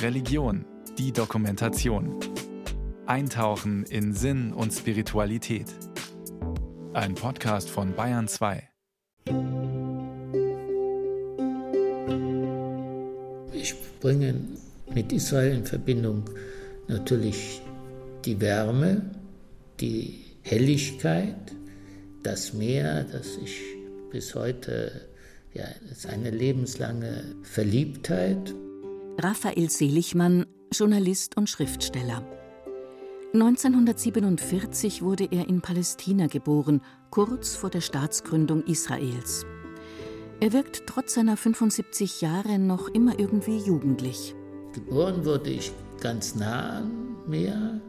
Religion, die Dokumentation. Eintauchen in Sinn und Spiritualität. Ein Podcast von Bayern 2. Ich bringe mit Israel in Verbindung natürlich die Wärme, die Helligkeit, das Meer, das ich bis heute, ja, ist eine lebenslange Verliebtheit. Raphael Seligmann, Journalist und Schriftsteller. 1947 wurde er in Palästina geboren, kurz vor der Staatsgründung Israels. Er wirkt trotz seiner 75 Jahre noch immer irgendwie jugendlich. Geboren wurde ich ganz nah am Meer.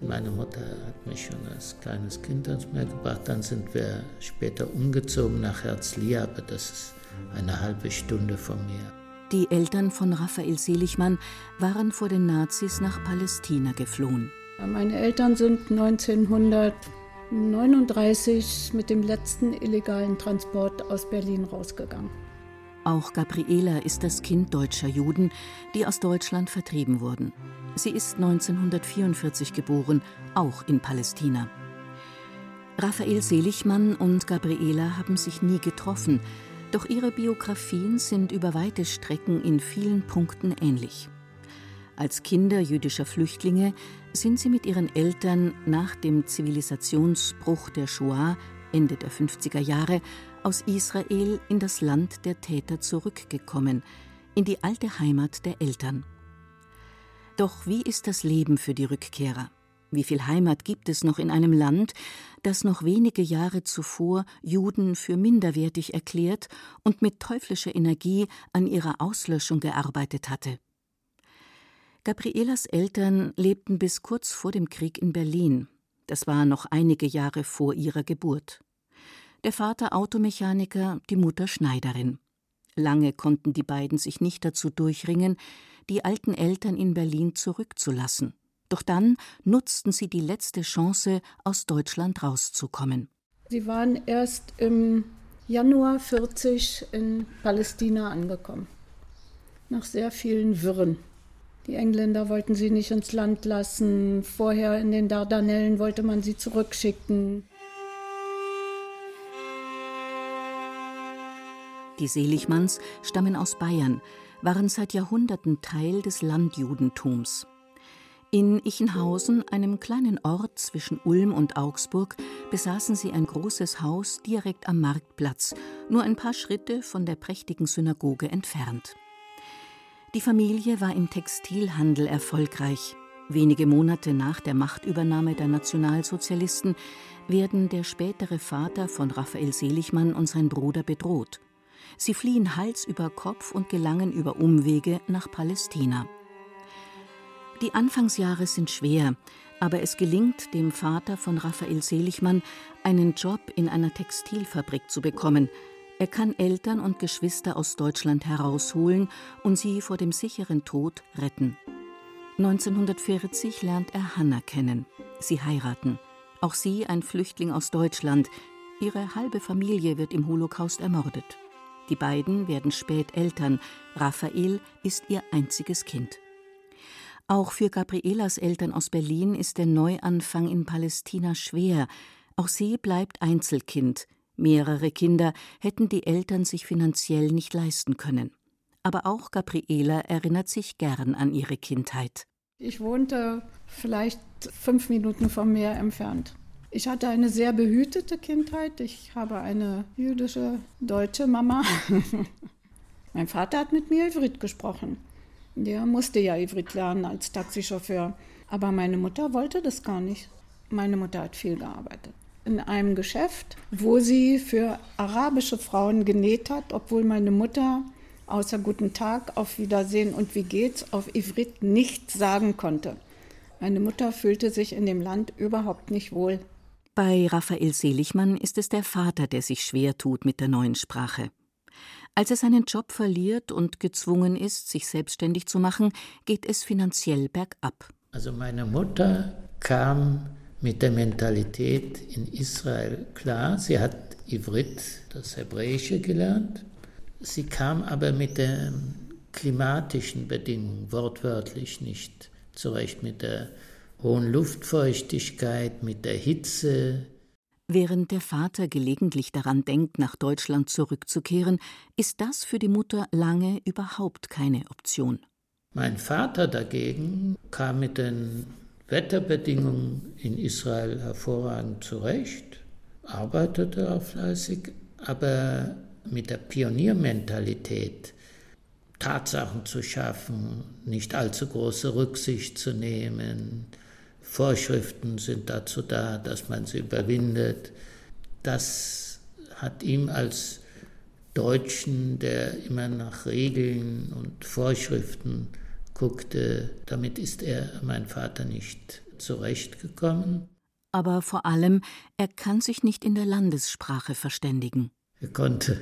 Meine Mutter hat mich schon als kleines Kind ans Meer gebracht. Dann sind wir später umgezogen nach Herzliya, aber das eine halbe Stunde vom Meer. Die Eltern von Raphael Seligmann waren vor den Nazis nach Palästina geflohen. Meine Eltern sind 1939 mit dem letzten illegalen Transport aus Berlin rausgegangen. Auch Gabriela ist das Kind deutscher Juden, die aus Deutschland vertrieben wurden. Sie ist 1944 geboren, auch in Palästina. Raphael Seligmann und Gabriela haben sich nie getroffen, doch ihre Biografien sind über weite Strecken in vielen Punkten ähnlich. Als Kinder jüdischer Flüchtlinge sind sie mit ihren Eltern nach dem Zivilisationsbruch der Shoah Ende der 50er Jahre aus Israel in das Land der Täter zurückgekommen, in die alte Heimat der Eltern. Doch wie ist das Leben für die Rückkehrer? Wie viel Heimat gibt es noch in einem Land, das noch wenige Jahre zuvor Juden für minderwertig erklärt und mit teuflischer Energie an ihrer Auslöschung gearbeitet hatte? Gabrielas Eltern lebten bis kurz vor dem Krieg in Berlin. Das war noch einige Jahre vor ihrer Geburt. Der Vater Automechaniker, die Mutter Schneiderin. Lange konnten die beiden sich nicht dazu durchringen, die alten Eltern in Berlin zurückzulassen. Doch dann nutzten sie die letzte Chance, aus Deutschland rauszukommen. Sie waren erst im Januar 40 in Palästina angekommen. Nach sehr vielen Wirren. Die Engländer wollten sie nicht ins Land lassen. Vorher in den Dardanellen wollte man sie zurückschicken. Die Seligmanns stammen aus Bayern, waren seit Jahrhunderten Teil des Landjudentums. In Ichenhausen, einem kleinen Ort zwischen Ulm und Augsburg, besaßen sie ein großes Haus direkt am Marktplatz, nur ein paar Schritte von der prächtigen Synagoge entfernt. Die Familie war im Textilhandel erfolgreich. Wenige Monate nach der Machtübernahme der Nationalsozialisten werden der spätere Vater von Raphael Seligmann und sein Bruder bedroht. Sie fliehen Hals über Kopf und gelangen über Umwege nach Palästina. Die Anfangsjahre sind schwer, aber es gelingt dem Vater von Raphael Seligmann, einen Job in einer Textilfabrik zu bekommen. Er kann Eltern und Geschwister aus Deutschland herausholen und sie vor dem sicheren Tod retten. 1940 lernt er Hanna kennen. Sie heiraten. Auch sie ein Flüchtling aus Deutschland. Ihre halbe Familie wird im Holocaust ermordet. Die beiden werden spät Eltern. Raphael ist ihr einziges Kind. Auch für Gabrielas Eltern aus Berlin ist der Neuanfang in Palästina schwer. Auch sie bleibt Einzelkind. Mehrere Kinder hätten die Eltern sich finanziell nicht leisten können. Aber auch Gabriela erinnert sich gern an ihre Kindheit. Ich wohnte vielleicht fünf Minuten vom Meer entfernt. Ich hatte eine sehr behütete Kindheit. Ich habe eine jüdische deutsche Mama. mein Vater hat mit mir Ivrit gesprochen. Der musste ja Ivrit lernen als Taxichauffeur. Aber meine Mutter wollte das gar nicht. Meine Mutter hat viel gearbeitet. In einem Geschäft, wo sie für arabische Frauen genäht hat, obwohl meine Mutter außer Guten Tag, auf Wiedersehen und wie geht's auf Ivrit nichts sagen konnte. Meine Mutter fühlte sich in dem Land überhaupt nicht wohl. Bei Raphael Seligmann ist es der Vater, der sich schwer tut mit der neuen Sprache. Als er seinen Job verliert und gezwungen ist, sich selbstständig zu machen, geht es finanziell bergab. Also meine Mutter kam mit der Mentalität in Israel klar. Sie hat Ivrit, das Hebräische, gelernt. Sie kam aber mit dem klimatischen Bedingungen wortwörtlich nicht zurecht mit der hohen Luftfeuchtigkeit, mit der Hitze. Während der Vater gelegentlich daran denkt, nach Deutschland zurückzukehren, ist das für die Mutter lange überhaupt keine Option. Mein Vater dagegen kam mit den Wetterbedingungen in Israel hervorragend zurecht, arbeitete auch fleißig, aber mit der Pioniermentalität, Tatsachen zu schaffen, nicht allzu große Rücksicht zu nehmen. Vorschriften sind dazu da, dass man sie überwindet. Das hat ihm als Deutschen, der immer nach Regeln und Vorschriften guckte, damit ist er, mein Vater, nicht zurechtgekommen. Aber vor allem, er kann sich nicht in der Landessprache verständigen. Er konnte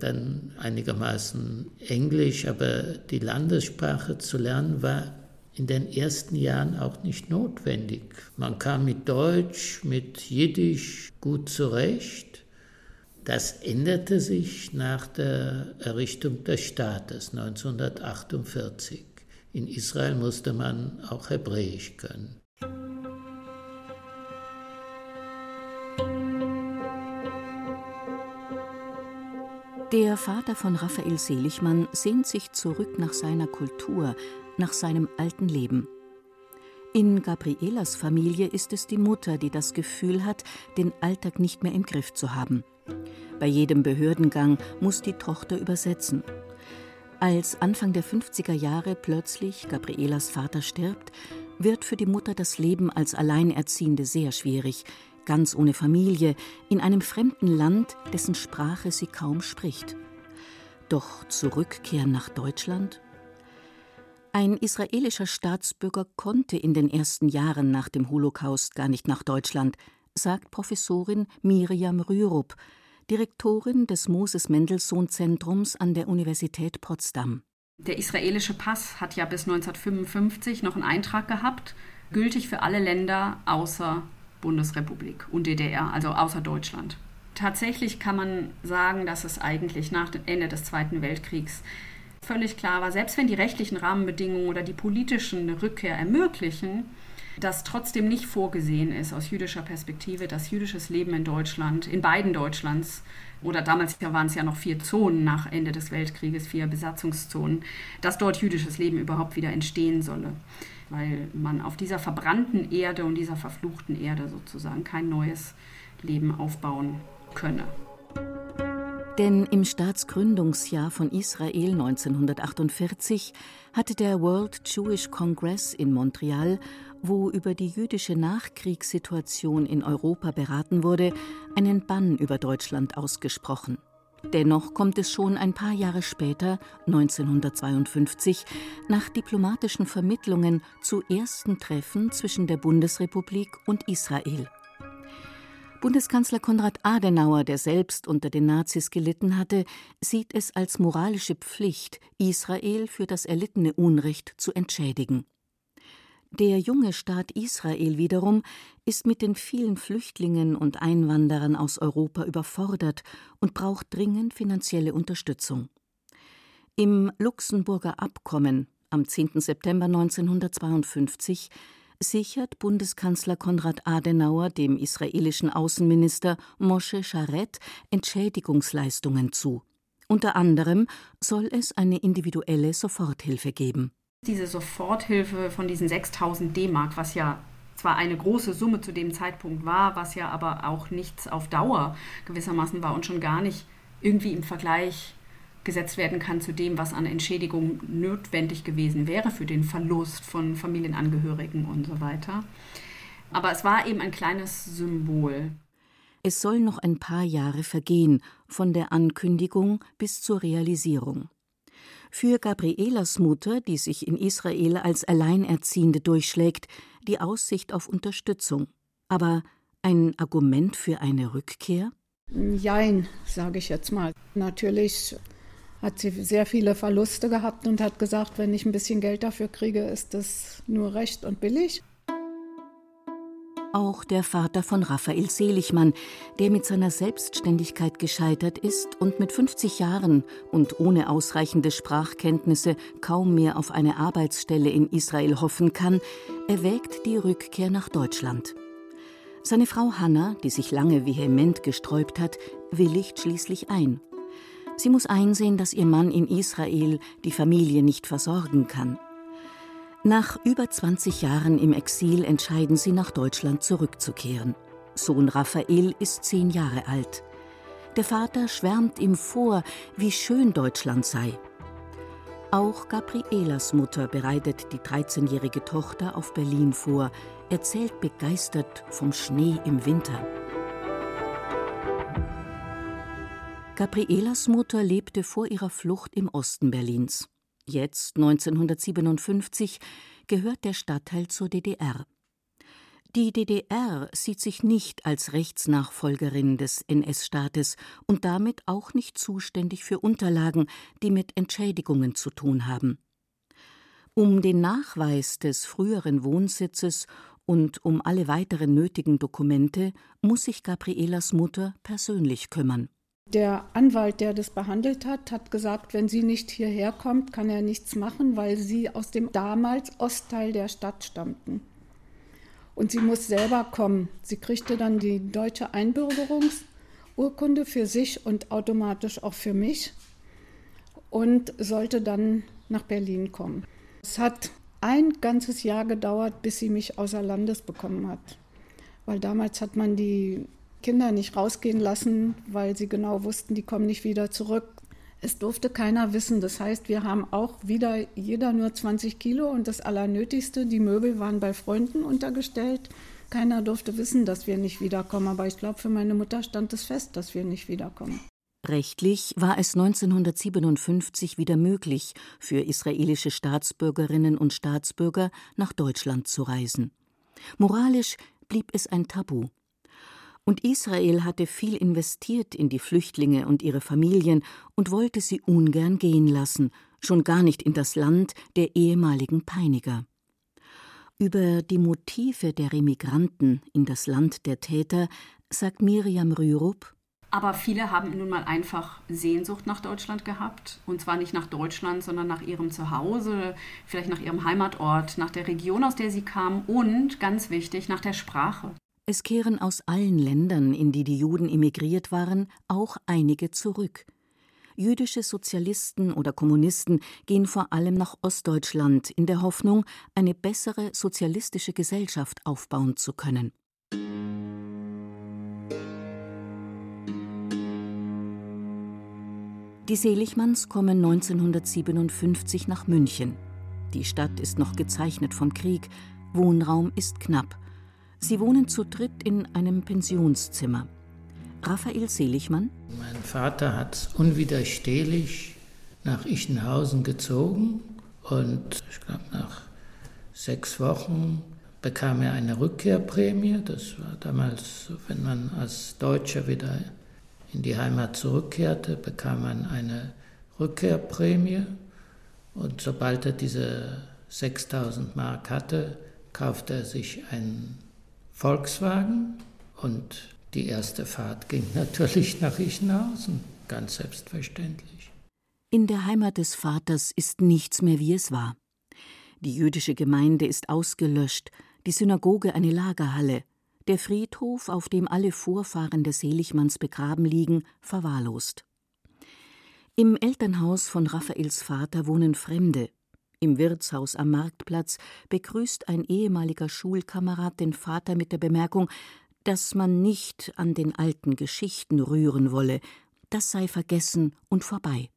dann einigermaßen Englisch, aber die Landessprache zu lernen war in den ersten Jahren auch nicht notwendig. Man kam mit Deutsch, mit Jiddisch gut zurecht. Das änderte sich nach der Errichtung des Staates 1948. In Israel musste man auch Hebräisch können. Der Vater von Raphael Seligmann sehnt sich zurück nach seiner Kultur, nach seinem alten Leben. In Gabrielas Familie ist es die Mutter, die das Gefühl hat, den Alltag nicht mehr im Griff zu haben. Bei jedem Behördengang muss die Tochter übersetzen. Als Anfang der 50er Jahre plötzlich Gabrielas Vater stirbt, wird für die Mutter das Leben als Alleinerziehende sehr schwierig, ganz ohne Familie, in einem fremden Land, dessen Sprache sie kaum spricht. Doch zurückkehren nach Deutschland? Ein israelischer Staatsbürger konnte in den ersten Jahren nach dem Holocaust gar nicht nach Deutschland, sagt Professorin Miriam Rürup, Direktorin des Moses Mendelssohn Zentrums an der Universität Potsdam. Der israelische Pass hat ja bis 1955 noch einen Eintrag gehabt, gültig für alle Länder außer Bundesrepublik und DDR, also außer Deutschland. Tatsächlich kann man sagen, dass es eigentlich nach dem Ende des Zweiten Weltkriegs völlig klar war, selbst wenn die rechtlichen Rahmenbedingungen oder die politischen eine Rückkehr ermöglichen, dass trotzdem nicht vorgesehen ist aus jüdischer Perspektive, dass jüdisches Leben in Deutschland, in beiden Deutschlands, oder damals waren es ja noch vier Zonen nach Ende des Weltkrieges, vier Besatzungszonen, dass dort jüdisches Leben überhaupt wieder entstehen solle weil man auf dieser verbrannten Erde und dieser verfluchten Erde sozusagen kein neues Leben aufbauen könne. Denn im Staatsgründungsjahr von Israel 1948 hatte der World Jewish Congress in Montreal, wo über die jüdische Nachkriegssituation in Europa beraten wurde, einen Bann über Deutschland ausgesprochen. Dennoch kommt es schon ein paar Jahre später, 1952, nach diplomatischen Vermittlungen zu ersten Treffen zwischen der Bundesrepublik und Israel. Bundeskanzler Konrad Adenauer, der selbst unter den Nazis gelitten hatte, sieht es als moralische Pflicht, Israel für das erlittene Unrecht zu entschädigen. Der junge Staat Israel wiederum ist mit den vielen Flüchtlingen und Einwanderern aus Europa überfordert und braucht dringend finanzielle Unterstützung. Im Luxemburger Abkommen am 10. September 1952 sichert Bundeskanzler Konrad Adenauer dem israelischen Außenminister Moshe Sharet Entschädigungsleistungen zu. Unter anderem soll es eine individuelle Soforthilfe geben. Diese Soforthilfe von diesen 6000 D-Mark, was ja zwar eine große Summe zu dem Zeitpunkt war, was ja aber auch nichts auf Dauer gewissermaßen war und schon gar nicht irgendwie im Vergleich gesetzt werden kann zu dem, was an Entschädigung notwendig gewesen wäre für den Verlust von Familienangehörigen und so weiter. Aber es war eben ein kleines Symbol. Es soll noch ein paar Jahre vergehen von der Ankündigung bis zur Realisierung. Für Gabrielas Mutter, die sich in Israel als Alleinerziehende durchschlägt, die Aussicht auf Unterstützung. Aber ein Argument für eine Rückkehr? Jein, sage ich jetzt mal. Natürlich hat sie sehr viele Verluste gehabt und hat gesagt, wenn ich ein bisschen Geld dafür kriege, ist das nur recht und billig. Auch der Vater von Raphael Seligmann, der mit seiner Selbstständigkeit gescheitert ist und mit 50 Jahren und ohne ausreichende Sprachkenntnisse kaum mehr auf eine Arbeitsstelle in Israel hoffen kann, erwägt die Rückkehr nach Deutschland. Seine Frau Hanna, die sich lange vehement gesträubt hat, willigt schließlich ein. Sie muss einsehen, dass ihr Mann in Israel die Familie nicht versorgen kann. Nach über 20 Jahren im Exil entscheiden sie, nach Deutschland zurückzukehren. Sohn Raphael ist zehn Jahre alt. Der Vater schwärmt ihm vor, wie schön Deutschland sei. Auch Gabrielas Mutter bereitet die 13-jährige Tochter auf Berlin vor, erzählt begeistert vom Schnee im Winter. Gabrielas Mutter lebte vor ihrer Flucht im Osten Berlins. Jetzt 1957 gehört der Stadtteil zur DDR. Die DDR sieht sich nicht als Rechtsnachfolgerin des NS-Staates und damit auch nicht zuständig für Unterlagen, die mit Entschädigungen zu tun haben. Um den Nachweis des früheren Wohnsitzes und um alle weiteren nötigen Dokumente muss sich Gabrielas Mutter persönlich kümmern. Der Anwalt, der das behandelt hat, hat gesagt, wenn sie nicht hierher kommt, kann er nichts machen, weil sie aus dem damals Ostteil der Stadt stammten. Und sie muss selber kommen. Sie kriegte dann die deutsche Einbürgerungsurkunde für sich und automatisch auch für mich und sollte dann nach Berlin kommen. Es hat ein ganzes Jahr gedauert, bis sie mich außer Landes bekommen hat. Weil damals hat man die Kinder nicht rausgehen lassen, weil sie genau wussten, die kommen nicht wieder zurück. Es durfte keiner wissen. Das heißt, wir haben auch wieder jeder nur 20 Kilo und das Allernötigste, die Möbel waren bei Freunden untergestellt. Keiner durfte wissen, dass wir nicht wiederkommen. Aber ich glaube, für meine Mutter stand es fest, dass wir nicht wiederkommen. Rechtlich war es 1957 wieder möglich, für israelische Staatsbürgerinnen und Staatsbürger nach Deutschland zu reisen. Moralisch blieb es ein Tabu. Und Israel hatte viel investiert in die Flüchtlinge und ihre Familien und wollte sie ungern gehen lassen, schon gar nicht in das Land der ehemaligen Peiniger. Über die Motive der Remigranten in das Land der Täter sagt Miriam Rürup aber viele haben nun mal einfach Sehnsucht nach Deutschland gehabt. Und zwar nicht nach Deutschland, sondern nach ihrem Zuhause, vielleicht nach ihrem Heimatort, nach der Region, aus der sie kamen und, ganz wichtig, nach der Sprache. Es kehren aus allen Ländern, in die die Juden emigriert waren, auch einige zurück. Jüdische Sozialisten oder Kommunisten gehen vor allem nach Ostdeutschland in der Hoffnung, eine bessere sozialistische Gesellschaft aufbauen zu können. Die Seligmanns kommen 1957 nach München. Die Stadt ist noch gezeichnet vom Krieg, Wohnraum ist knapp. Sie wohnen zu dritt in einem Pensionszimmer. Raphael Seligmann. Mein Vater hat unwiderstehlich nach Ichenhausen gezogen und ich glaube nach sechs Wochen bekam er eine Rückkehrprämie. Das war damals, wenn man als Deutscher wieder in die Heimat zurückkehrte, bekam man eine Rückkehrprämie und sobald er diese 6000 Mark hatte, kaufte er sich einen Volkswagen und die erste Fahrt ging natürlich nach Ichenhausen, ganz selbstverständlich. In der Heimat des Vaters ist nichts mehr, wie es war. Die jüdische Gemeinde ist ausgelöscht, die Synagoge eine Lagerhalle, der Friedhof, auf dem alle Vorfahren des Seligmanns begraben liegen, verwahrlost. Im Elternhaus von Raphaels Vater wohnen Fremde, im Wirtshaus am Marktplatz begrüßt ein ehemaliger Schulkamerad den Vater mit der Bemerkung, dass man nicht an den alten Geschichten rühren wolle, das sei vergessen und vorbei.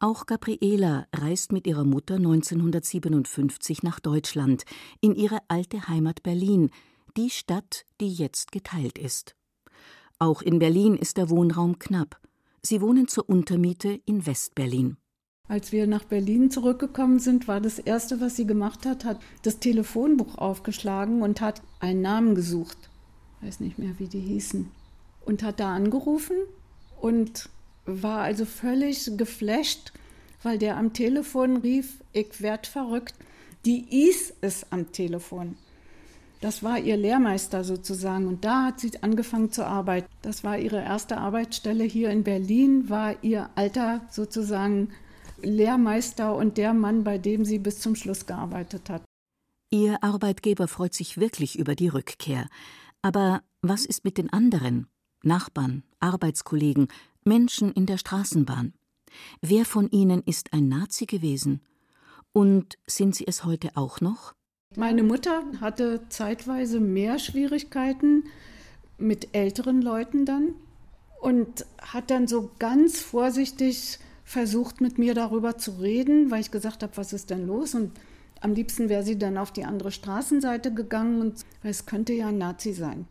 Auch Gabriela reist mit ihrer Mutter 1957 nach Deutschland, in ihre alte Heimat Berlin, die Stadt, die jetzt geteilt ist. Auch in Berlin ist der Wohnraum knapp. Sie wohnen zur Untermiete in Westberlin. Als wir nach Berlin zurückgekommen sind, war das Erste, was sie gemacht hat, hat das Telefonbuch aufgeschlagen und hat einen Namen gesucht. Ich weiß nicht mehr, wie die hießen. Und hat da angerufen und war also völlig geflasht, weil der am Telefon rief, ich werd verrückt. Die is es am Telefon. Das war ihr Lehrmeister sozusagen und da hat sie angefangen zu arbeiten. Das war ihre erste Arbeitsstelle hier in Berlin, war ihr alter sozusagen Lehrmeister und der Mann, bei dem sie bis zum Schluss gearbeitet hat. Ihr Arbeitgeber freut sich wirklich über die Rückkehr. Aber was ist mit den anderen? Nachbarn, Arbeitskollegen, Menschen in der Straßenbahn. Wer von ihnen ist ein Nazi gewesen? Und sind sie es heute auch noch? Meine Mutter hatte zeitweise mehr Schwierigkeiten mit älteren Leuten dann und hat dann so ganz vorsichtig versucht, mit mir darüber zu reden, weil ich gesagt habe, was ist denn los? Und am liebsten wäre sie dann auf die andere Straßenseite gegangen und es könnte ja ein Nazi sein.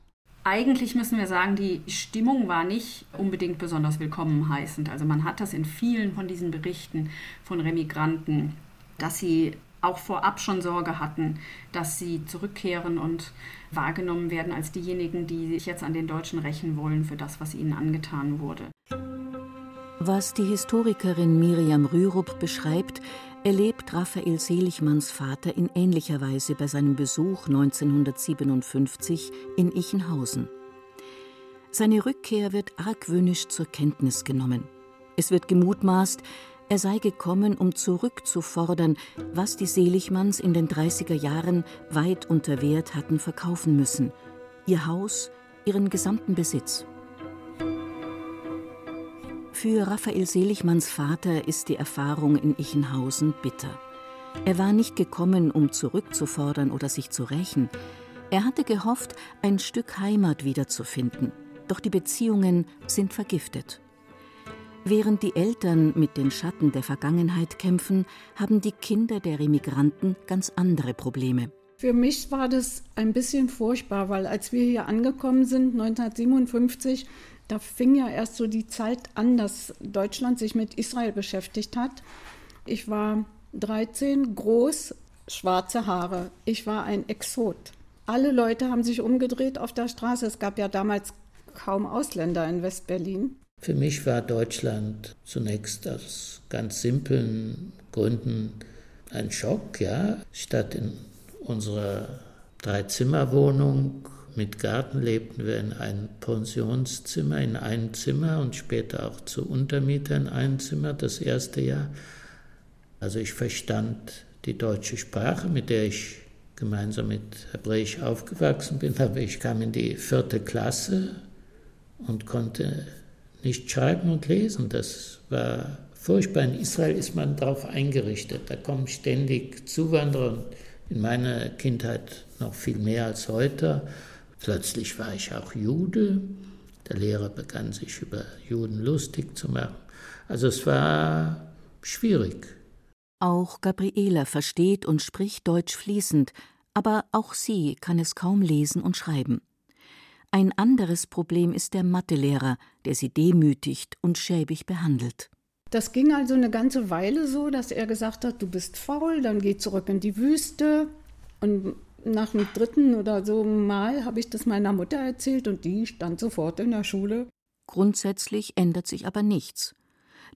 Eigentlich müssen wir sagen, die Stimmung war nicht unbedingt besonders willkommen heißend. Also man hat das in vielen von diesen Berichten von Remigranten, dass sie auch vorab schon Sorge hatten, dass sie zurückkehren und wahrgenommen werden als diejenigen, die sich jetzt an den Deutschen rächen wollen für das, was ihnen angetan wurde. Was die Historikerin Miriam Rürup beschreibt, erlebt Raphael Seligmanns Vater in ähnlicher Weise bei seinem Besuch 1957 in Ichenhausen. Seine Rückkehr wird argwöhnisch zur Kenntnis genommen. Es wird gemutmaßt, er sei gekommen, um zurückzufordern, was die Seligmanns in den 30er Jahren weit unter Wert hatten verkaufen müssen: ihr Haus, ihren gesamten Besitz. Für Raphael Seligmanns Vater ist die Erfahrung in Ichenhausen bitter. Er war nicht gekommen, um zurückzufordern oder sich zu rächen. Er hatte gehofft, ein Stück Heimat wiederzufinden. Doch die Beziehungen sind vergiftet. Während die Eltern mit den Schatten der Vergangenheit kämpfen, haben die Kinder der Remigranten ganz andere Probleme. Für mich war das ein bisschen furchtbar, weil als wir hier angekommen sind, 1957, da fing ja erst so die Zeit an, dass Deutschland sich mit Israel beschäftigt hat. Ich war 13, groß, schwarze Haare. Ich war ein Exot. Alle Leute haben sich umgedreht auf der Straße. Es gab ja damals kaum Ausländer in Westberlin. Für mich war Deutschland zunächst aus ganz simplen Gründen ein Schock, ja. Statt in unserer Dreizimmerwohnung mit Garten lebten wir in einem Pensionszimmer, in einem Zimmer und später auch zu Untermieter in einem Zimmer das erste Jahr. Also ich verstand die deutsche Sprache, mit der ich gemeinsam mit Hebräisch aufgewachsen bin, aber ich kam in die vierte Klasse und konnte nicht schreiben und lesen. Das war furchtbar. In Israel ist man darauf eingerichtet. Da kommen ständig Zuwanderer in meiner Kindheit noch viel mehr als heute. Plötzlich war ich auch Jude. Der Lehrer begann sich über Juden lustig zu machen. Also es war schwierig. Auch Gabriela versteht und spricht Deutsch fließend, aber auch sie kann es kaum lesen und schreiben. Ein anderes Problem ist der Mathelehrer, der sie demütigt und schäbig behandelt. Das ging also eine ganze Weile so, dass er gesagt hat, du bist faul, dann geh zurück in die Wüste. Und nach dem dritten oder so Mal habe ich das meiner Mutter erzählt und die stand sofort in der Schule. Grundsätzlich ändert sich aber nichts.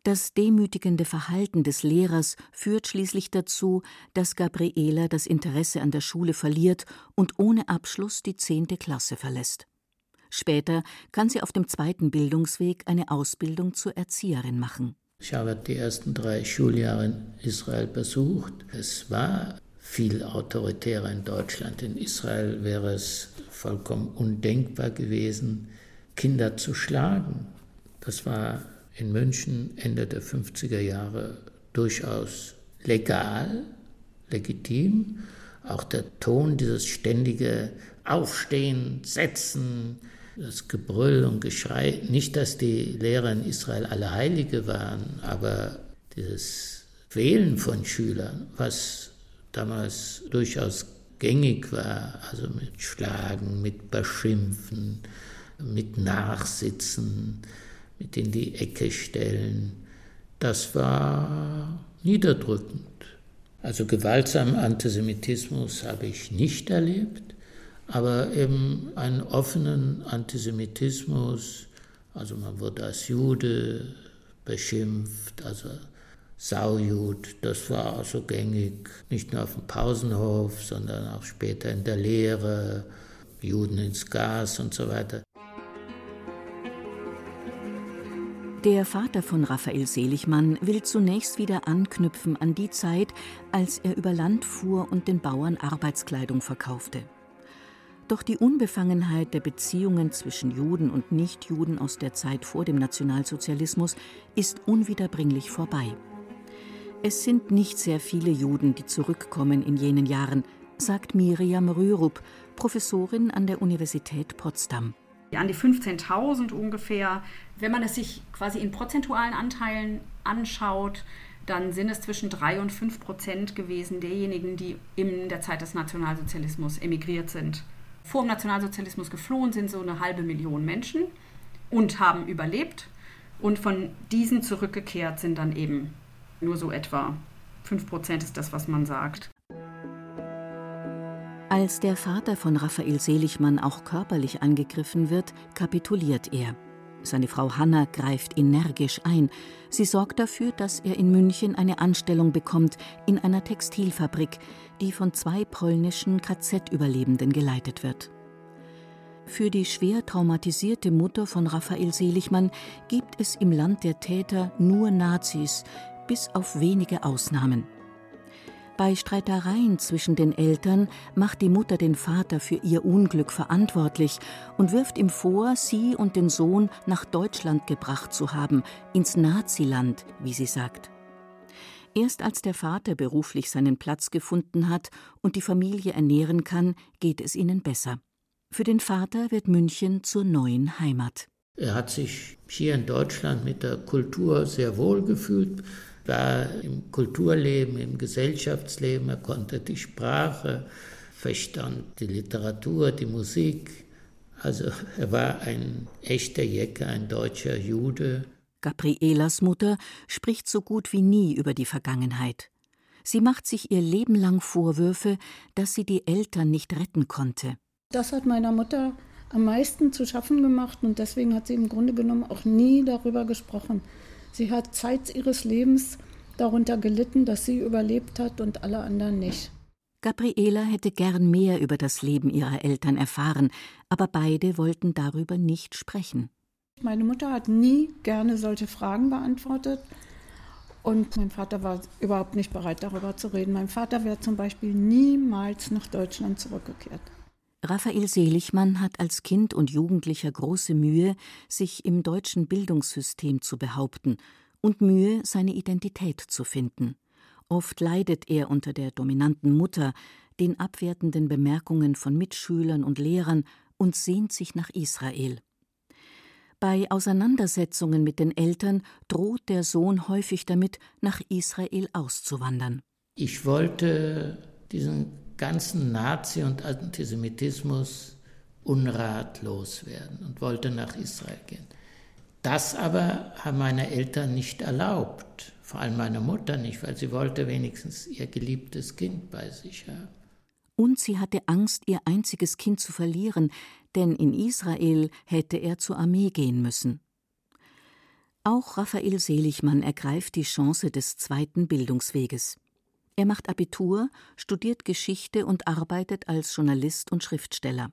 Das demütigende Verhalten des Lehrers führt schließlich dazu, dass Gabriela das Interesse an der Schule verliert und ohne Abschluss die zehnte Klasse verlässt. Später kann sie auf dem zweiten Bildungsweg eine Ausbildung zur Erzieherin machen. Ich habe die ersten drei Schuljahre in Israel besucht. Es war viel autoritärer in Deutschland. In Israel wäre es vollkommen undenkbar gewesen, Kinder zu schlagen. Das war in München Ende der 50er Jahre durchaus legal, legitim. Auch der Ton, dieses ständige Aufstehen, Setzen, das Gebrüll und Geschrei, nicht, dass die Lehrer in Israel alle Heilige waren, aber dieses Wählen von Schülern, was damals durchaus gängig war, also mit Schlagen, mit Beschimpfen, mit Nachsitzen, mit in die Ecke stellen, das war niederdrückend. Also gewaltsamen Antisemitismus habe ich nicht erlebt, aber eben einen offenen Antisemitismus, also man wurde als Jude beschimpft, also Saujud, das war so gängig, nicht nur auf dem Pausenhof, sondern auch später in der Lehre, Juden ins Gas und so weiter. Der Vater von Raphael Seligmann will zunächst wieder anknüpfen an die Zeit, als er über Land fuhr und den Bauern Arbeitskleidung verkaufte. Doch die Unbefangenheit der Beziehungen zwischen Juden und Nichtjuden aus der Zeit vor dem Nationalsozialismus ist unwiederbringlich vorbei. Es sind nicht sehr viele Juden, die zurückkommen in jenen Jahren, sagt Miriam Rürup, Professorin an der Universität Potsdam. An die 15.000 ungefähr. Wenn man es sich quasi in prozentualen Anteilen anschaut, dann sind es zwischen 3 und 5 Prozent gewesen derjenigen, die in der Zeit des Nationalsozialismus emigriert sind. Vor dem Nationalsozialismus geflohen sind so eine halbe Million Menschen und haben überlebt. Und von diesen zurückgekehrt sind dann eben nur so etwa 5% ist das, was man sagt. Als der Vater von Raphael Seligmann auch körperlich angegriffen wird, kapituliert er. Seine Frau Hanna greift energisch ein. Sie sorgt dafür, dass er in München eine Anstellung bekommt in einer Textilfabrik, die von zwei polnischen KZ-Überlebenden geleitet wird. Für die schwer traumatisierte Mutter von Raphael Seligmann gibt es im Land der Täter nur Nazis, bis auf wenige Ausnahmen. Bei Streitereien zwischen den Eltern macht die Mutter den Vater für ihr Unglück verantwortlich und wirft ihm vor, sie und den Sohn nach Deutschland gebracht zu haben, ins Naziland, wie sie sagt. Erst als der Vater beruflich seinen Platz gefunden hat und die Familie ernähren kann, geht es ihnen besser. Für den Vater wird München zur neuen Heimat. Er hat sich hier in Deutschland mit der Kultur sehr wohl gefühlt, war im Kulturleben, im Gesellschaftsleben, er konnte die Sprache, verstand die Literatur, die Musik. Also er war ein echter Jäcker, ein deutscher Jude. Gabrielas Mutter spricht so gut wie nie über die Vergangenheit. Sie macht sich ihr Leben lang Vorwürfe, dass sie die Eltern nicht retten konnte. Das hat meiner Mutter am meisten zu schaffen gemacht und deswegen hat sie im Grunde genommen auch nie darüber gesprochen. Sie hat Zeit ihres Lebens darunter gelitten, dass sie überlebt hat und alle anderen nicht. Gabriela hätte gern mehr über das Leben ihrer Eltern erfahren, aber beide wollten darüber nicht sprechen. Meine Mutter hat nie gerne solche Fragen beantwortet und mein Vater war überhaupt nicht bereit, darüber zu reden. Mein Vater wäre zum Beispiel niemals nach Deutschland zurückgekehrt. Raphael Seligmann hat als Kind und Jugendlicher große Mühe, sich im deutschen Bildungssystem zu behaupten und Mühe, seine Identität zu finden. Oft leidet er unter der dominanten Mutter, den abwertenden Bemerkungen von Mitschülern und Lehrern und sehnt sich nach Israel. Bei Auseinandersetzungen mit den Eltern droht der Sohn häufig damit, nach Israel auszuwandern. Ich wollte diesen ganzen Nazi- und Antisemitismus unratlos werden und wollte nach Israel gehen. Das aber haben meine Eltern nicht erlaubt, vor allem meine Mutter nicht, weil sie wollte wenigstens ihr geliebtes Kind bei sich haben. Und sie hatte Angst, ihr einziges Kind zu verlieren, denn in Israel hätte er zur Armee gehen müssen. Auch Raphael Seligmann ergreift die Chance des zweiten Bildungsweges. Er macht Abitur, studiert Geschichte und arbeitet als Journalist und Schriftsteller.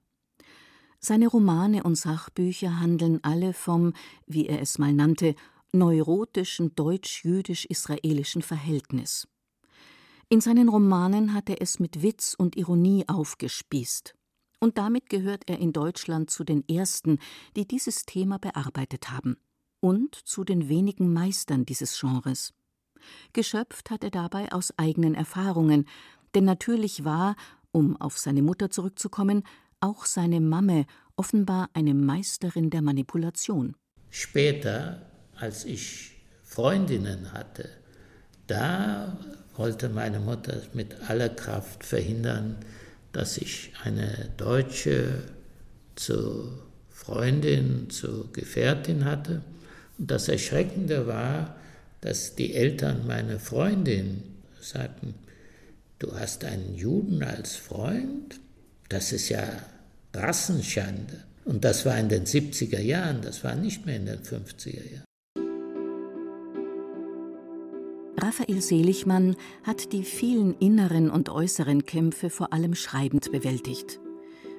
Seine Romane und Sachbücher handeln alle vom, wie er es mal nannte, neurotischen deutsch-jüdisch-israelischen Verhältnis. In seinen Romanen hat er es mit Witz und Ironie aufgespießt. Und damit gehört er in Deutschland zu den ersten, die dieses Thema bearbeitet haben. Und zu den wenigen Meistern dieses Genres. Geschöpft hat er dabei aus eigenen Erfahrungen, denn natürlich war, um auf seine Mutter zurückzukommen, auch seine Mamme offenbar eine Meisterin der Manipulation. Später, als ich Freundinnen hatte, da wollte meine Mutter mit aller Kraft verhindern, dass ich eine Deutsche zur Freundin, zur Gefährtin hatte. Und das Erschreckende war, dass die Eltern meiner Freundin sagten, du hast einen Juden als Freund? Das ist ja Rassenschande. Und das war in den 70er Jahren, das war nicht mehr in den 50er Jahren. Raphael Seligmann hat die vielen inneren und äußeren Kämpfe vor allem schreibend bewältigt.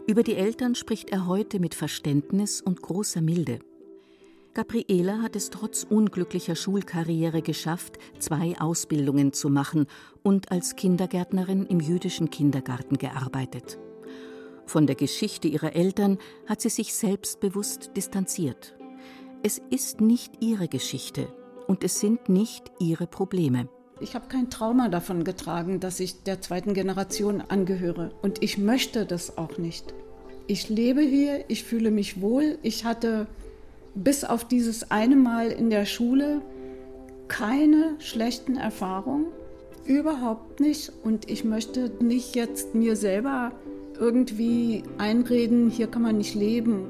Über die Eltern spricht er heute mit Verständnis und großer Milde. Gabriela hat es trotz unglücklicher Schulkarriere geschafft, zwei Ausbildungen zu machen und als Kindergärtnerin im jüdischen Kindergarten gearbeitet. Von der Geschichte ihrer Eltern hat sie sich selbstbewusst distanziert. Es ist nicht ihre Geschichte und es sind nicht ihre Probleme. Ich habe kein Trauma davon getragen, dass ich der zweiten Generation angehöre. Und ich möchte das auch nicht. Ich lebe hier, ich fühle mich wohl. Ich hatte bis auf dieses eine Mal in der Schule keine schlechten Erfahrungen, überhaupt nicht. Und ich möchte nicht jetzt mir selber irgendwie einreden, hier kann man nicht leben.